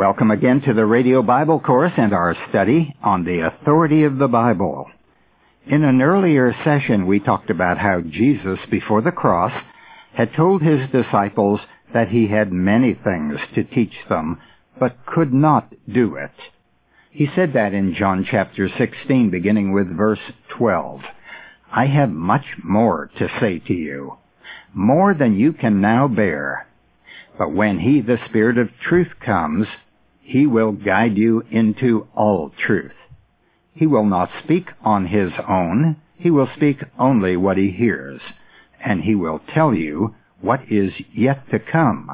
Welcome again to the Radio Bible Course and our study on the authority of the Bible. In an earlier session, we talked about how Jesus, before the cross, had told his disciples that he had many things to teach them, but could not do it. He said that in John chapter 16, beginning with verse 12. I have much more to say to you, more than you can now bear. But when he, the Spirit of truth, comes, he will guide you into all truth. He will not speak on his own. He will speak only what he hears. And he will tell you what is yet to come.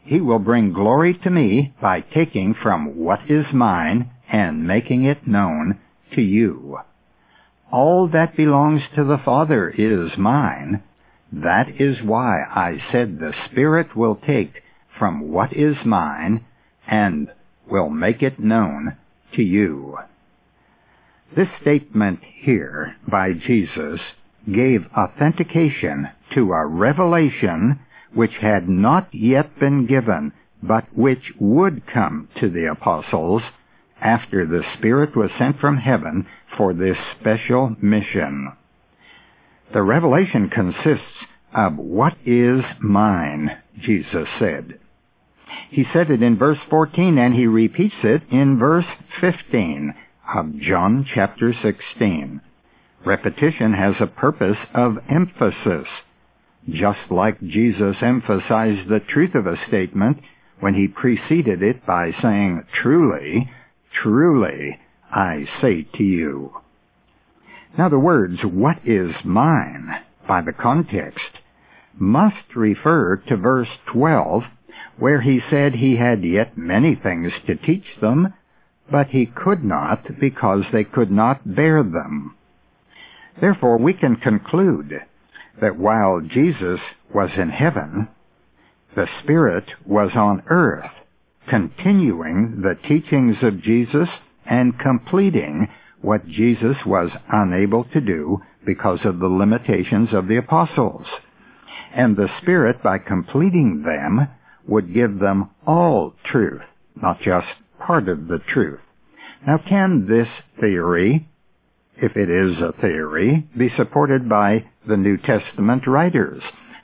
He will bring glory to me by taking from what is mine and making it known to you. All that belongs to the Father is mine. That is why I said the Spirit will take from what is mine and will make it known to you. This statement here by Jesus gave authentication to a revelation which had not yet been given, but which would come to the apostles after the Spirit was sent from heaven for this special mission. The revelation consists of what is mine, Jesus said. He said it in verse 14 and he repeats it in verse 15 of John chapter 16. Repetition has a purpose of emphasis. Just like Jesus emphasized the truth of a statement when he preceded it by saying, Truly, truly, I say to you. Now the words, what is mine, by the context, must refer to verse 12, where he said he had yet many things to teach them, but he could not because they could not bear them. Therefore we can conclude that while Jesus was in heaven, the Spirit was on earth, continuing the teachings of Jesus and completing what Jesus was unable to do because of the limitations of the apostles. And the Spirit, by completing them, would give them all truth, not just part of the truth. Now can this theory, if it is a theory, be supported by the New Testament writers?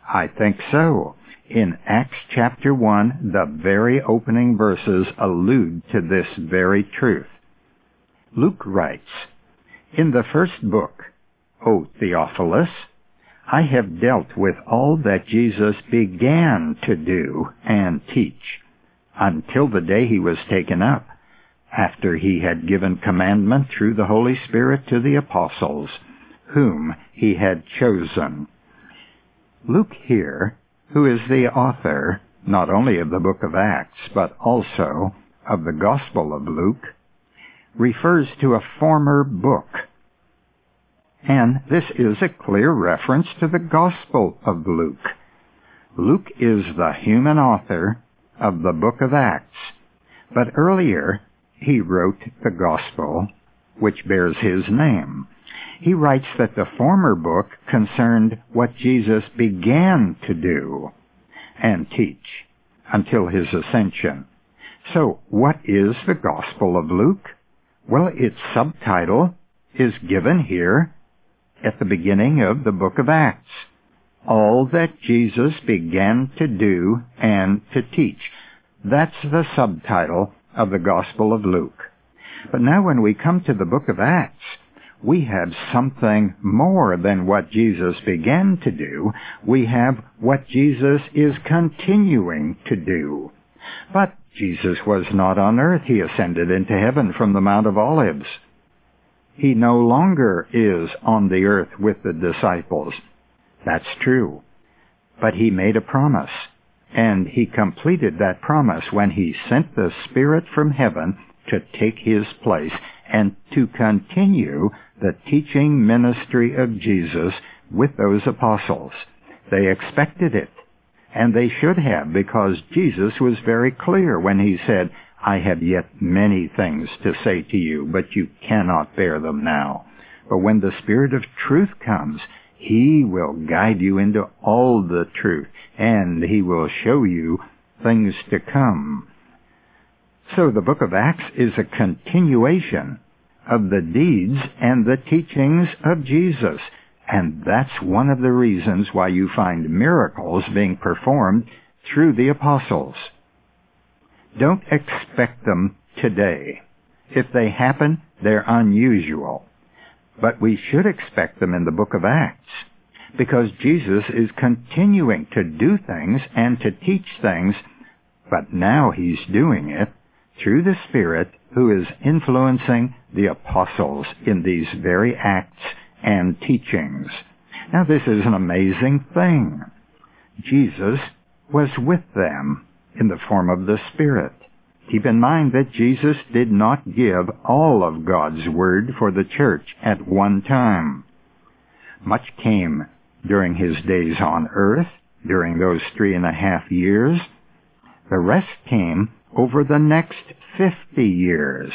I think so. In Acts chapter 1, the very opening verses allude to this very truth. Luke writes, In the first book, O Theophilus, I have dealt with all that Jesus began to do and teach until the day he was taken up, after he had given commandment through the Holy Spirit to the apostles, whom he had chosen. Luke here, who is the author not only of the book of Acts, but also of the Gospel of Luke, refers to a former book and this is a clear reference to the Gospel of Luke. Luke is the human author of the book of Acts, but earlier he wrote the Gospel, which bears his name. He writes that the former book concerned what Jesus began to do and teach until his ascension. So, what is the Gospel of Luke? Well, its subtitle is given here at the beginning of the book of Acts. All that Jesus began to do and to teach. That's the subtitle of the Gospel of Luke. But now when we come to the book of Acts, we have something more than what Jesus began to do. We have what Jesus is continuing to do. But Jesus was not on earth. He ascended into heaven from the Mount of Olives. He no longer is on the earth with the disciples. That's true. But he made a promise, and he completed that promise when he sent the Spirit from heaven to take his place and to continue the teaching ministry of Jesus with those apostles. They expected it, and they should have because Jesus was very clear when he said, I have yet many things to say to you, but you cannot bear them now. But when the Spirit of truth comes, He will guide you into all the truth, and He will show you things to come. So the book of Acts is a continuation of the deeds and the teachings of Jesus. And that's one of the reasons why you find miracles being performed through the apostles. Don't expect them today. If they happen, they're unusual. But we should expect them in the book of Acts because Jesus is continuing to do things and to teach things, but now he's doing it through the Spirit who is influencing the apostles in these very acts and teachings. Now this is an amazing thing. Jesus was with them in the form of the Spirit. Keep in mind that Jesus did not give all of God's Word for the church at one time. Much came during his days on earth, during those three and a half years. The rest came over the next 50 years.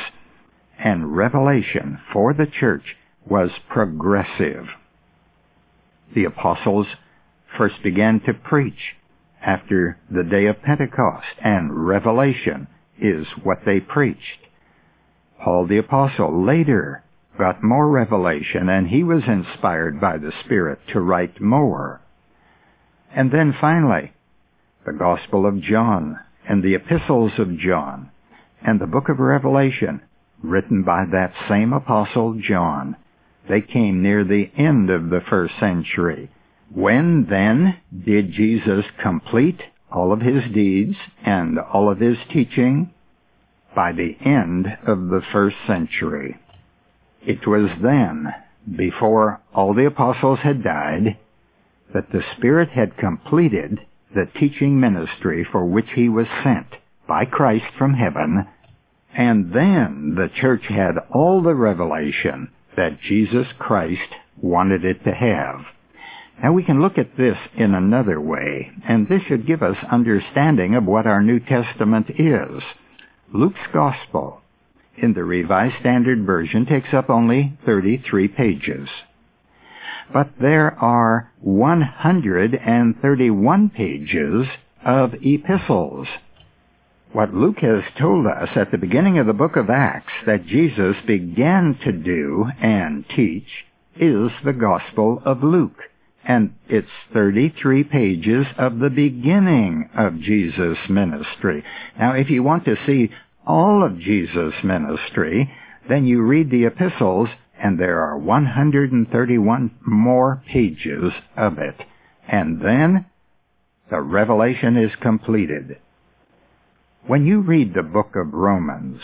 And revelation for the church was progressive. The apostles first began to preach after the day of Pentecost, and revelation is what they preached. Paul the apostle later got more revelation and he was inspired by the Spirit to write more. And then finally, the Gospel of John and the epistles of John and the book of Revelation written by that same apostle John. They came near the end of the first century. When then did Jesus complete all of his deeds and all of his teaching? By the end of the first century. It was then, before all the apostles had died, that the Spirit had completed the teaching ministry for which he was sent by Christ from heaven, and then the church had all the revelation that Jesus Christ wanted it to have. Now we can look at this in another way, and this should give us understanding of what our New Testament is. Luke's Gospel in the Revised Standard Version takes up only 33 pages. But there are 131 pages of epistles. What Luke has told us at the beginning of the book of Acts that Jesus began to do and teach is the Gospel of Luke. And it's 33 pages of the beginning of Jesus' ministry. Now, if you want to see all of Jesus' ministry, then you read the epistles and there are 131 more pages of it. And then the revelation is completed. When you read the book of Romans,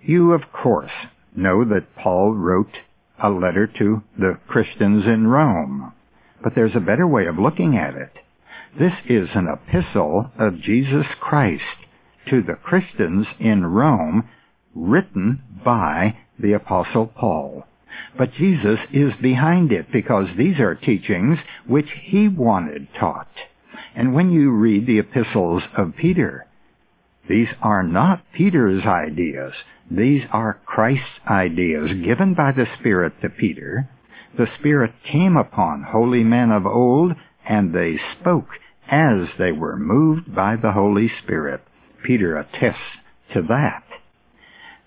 you of course know that Paul wrote a letter to the Christians in Rome. But there's a better way of looking at it. This is an epistle of Jesus Christ to the Christians in Rome written by the Apostle Paul. But Jesus is behind it because these are teachings which he wanted taught. And when you read the epistles of Peter, these are not Peter's ideas. These are Christ's ideas given by the Spirit to Peter. The Spirit came upon holy men of old, and they spoke as they were moved by the Holy Spirit. Peter attests to that.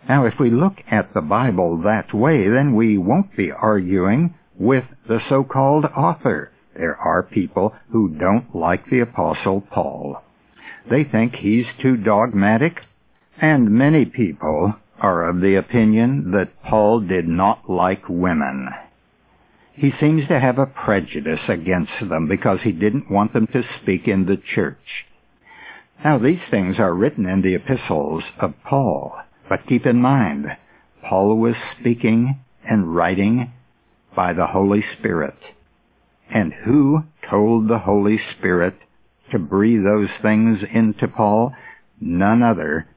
Now, if we look at the Bible that way, then we won't be arguing with the so-called author. There are people who don't like the Apostle Paul. They think he's too dogmatic, and many people are of the opinion that Paul did not like women. He seems to have a prejudice against them because he didn't want them to speak in the church. Now these things are written in the epistles of Paul, but keep in mind, Paul was speaking and writing by the Holy Spirit. And who told the Holy Spirit to breathe those things into Paul? None other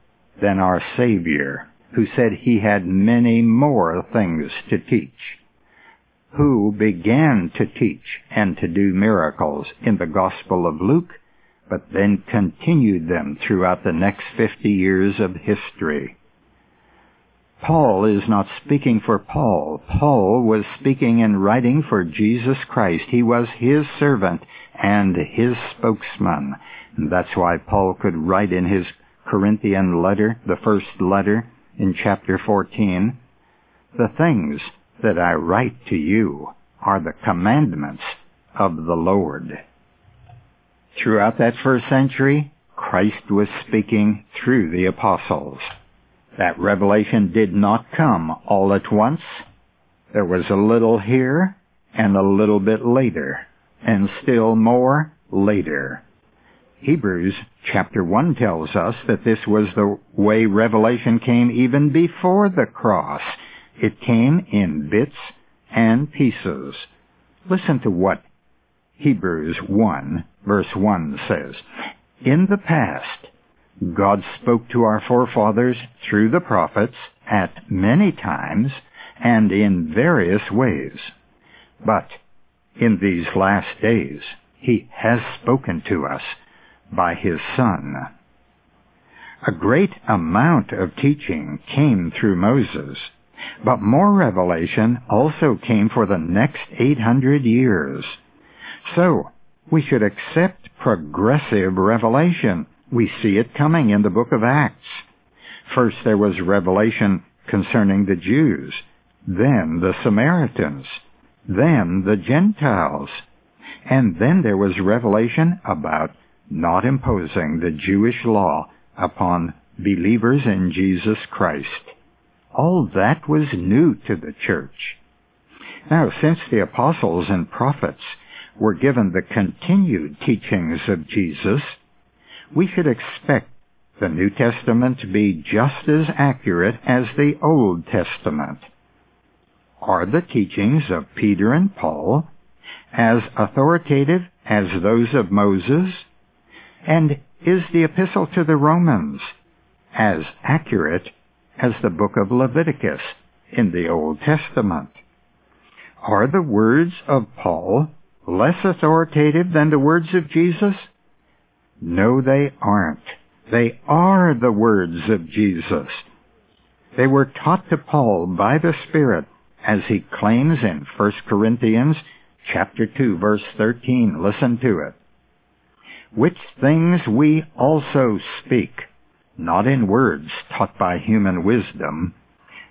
than our Savior, who said he had many more things to teach, who began to teach and to do miracles in the Gospel of Luke but then continued them throughout the next 50 years of history. Paul is not speaking for Paul. Paul was speaking and writing for Jesus Christ. He was his servant and his spokesman. That's why Paul could write in his Corinthian letter, the first letter in chapter 14, the things that I write to you are the commandments of the Lord. Throughout that first century, Christ was speaking through the apostles. That revelation did not come all at once. There was a little here and a little bit later, and still more later. Hebrews chapter 1 tells us that this was the way revelation came even before the cross. It came in bits and pieces. Listen to what Hebrews 1 verse 1 says. In the past, God spoke to our forefathers through the prophets at many times and in various ways. But in these last days, He has spoken to us by His Son. A great amount of teaching came through Moses, but more revelation also came for the next 800 years. So, we should accept progressive revelation. We see it coming in the book of Acts. First there was revelation concerning the Jews, then the Samaritans, then the Gentiles, and then there was revelation about not imposing the Jewish law upon believers in Jesus Christ. All that was new to the church. Now, since the apostles and prophets were given the continued teachings of Jesus, we should expect the New Testament to be just as accurate as the Old Testament. Are the teachings of Peter and Paul as authoritative as those of Moses? And is the Epistle to the Romans as accurate as the book of Leviticus in the Old Testament? Are the words of Paul less authoritative than the words of Jesus? No, they aren't. They are the words of Jesus. They were taught to Paul by the Spirit, as he claims in 1 Corinthians chapter 2 verse 13. Listen to it. Which things we also speak, not in words taught by human wisdom,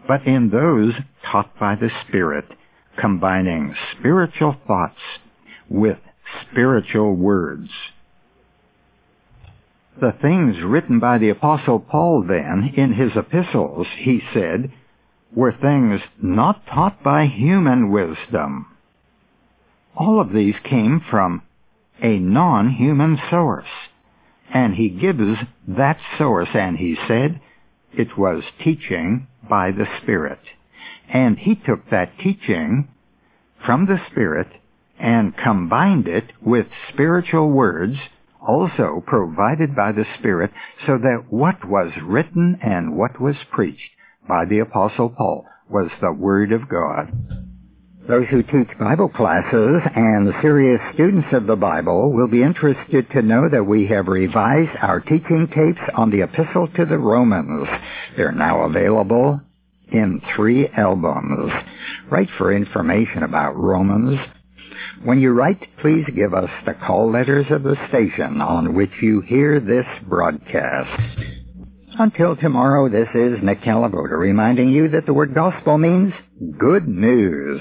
but in those taught by the Spirit, combining spiritual thoughts with spiritual words. The things written by the Apostle Paul then in his epistles, he said, were things not taught by human wisdom. All of these came from a non-human source. And he gives that source and he said it was teaching by the Spirit. And he took that teaching from the Spirit and combined it with spiritual words also provided by the Spirit so that what was written and what was preached by the Apostle Paul was the Word of God. Those who teach Bible classes and serious students of the Bible will be interested to know that we have revised our teaching tapes on the Epistle to the Romans. They're now available in three albums. Write for information about Romans when you write, please give us the call letters of the station on which you hear this broadcast. Until tomorrow, this is Nick Calabrota reminding you that the word gospel means good news.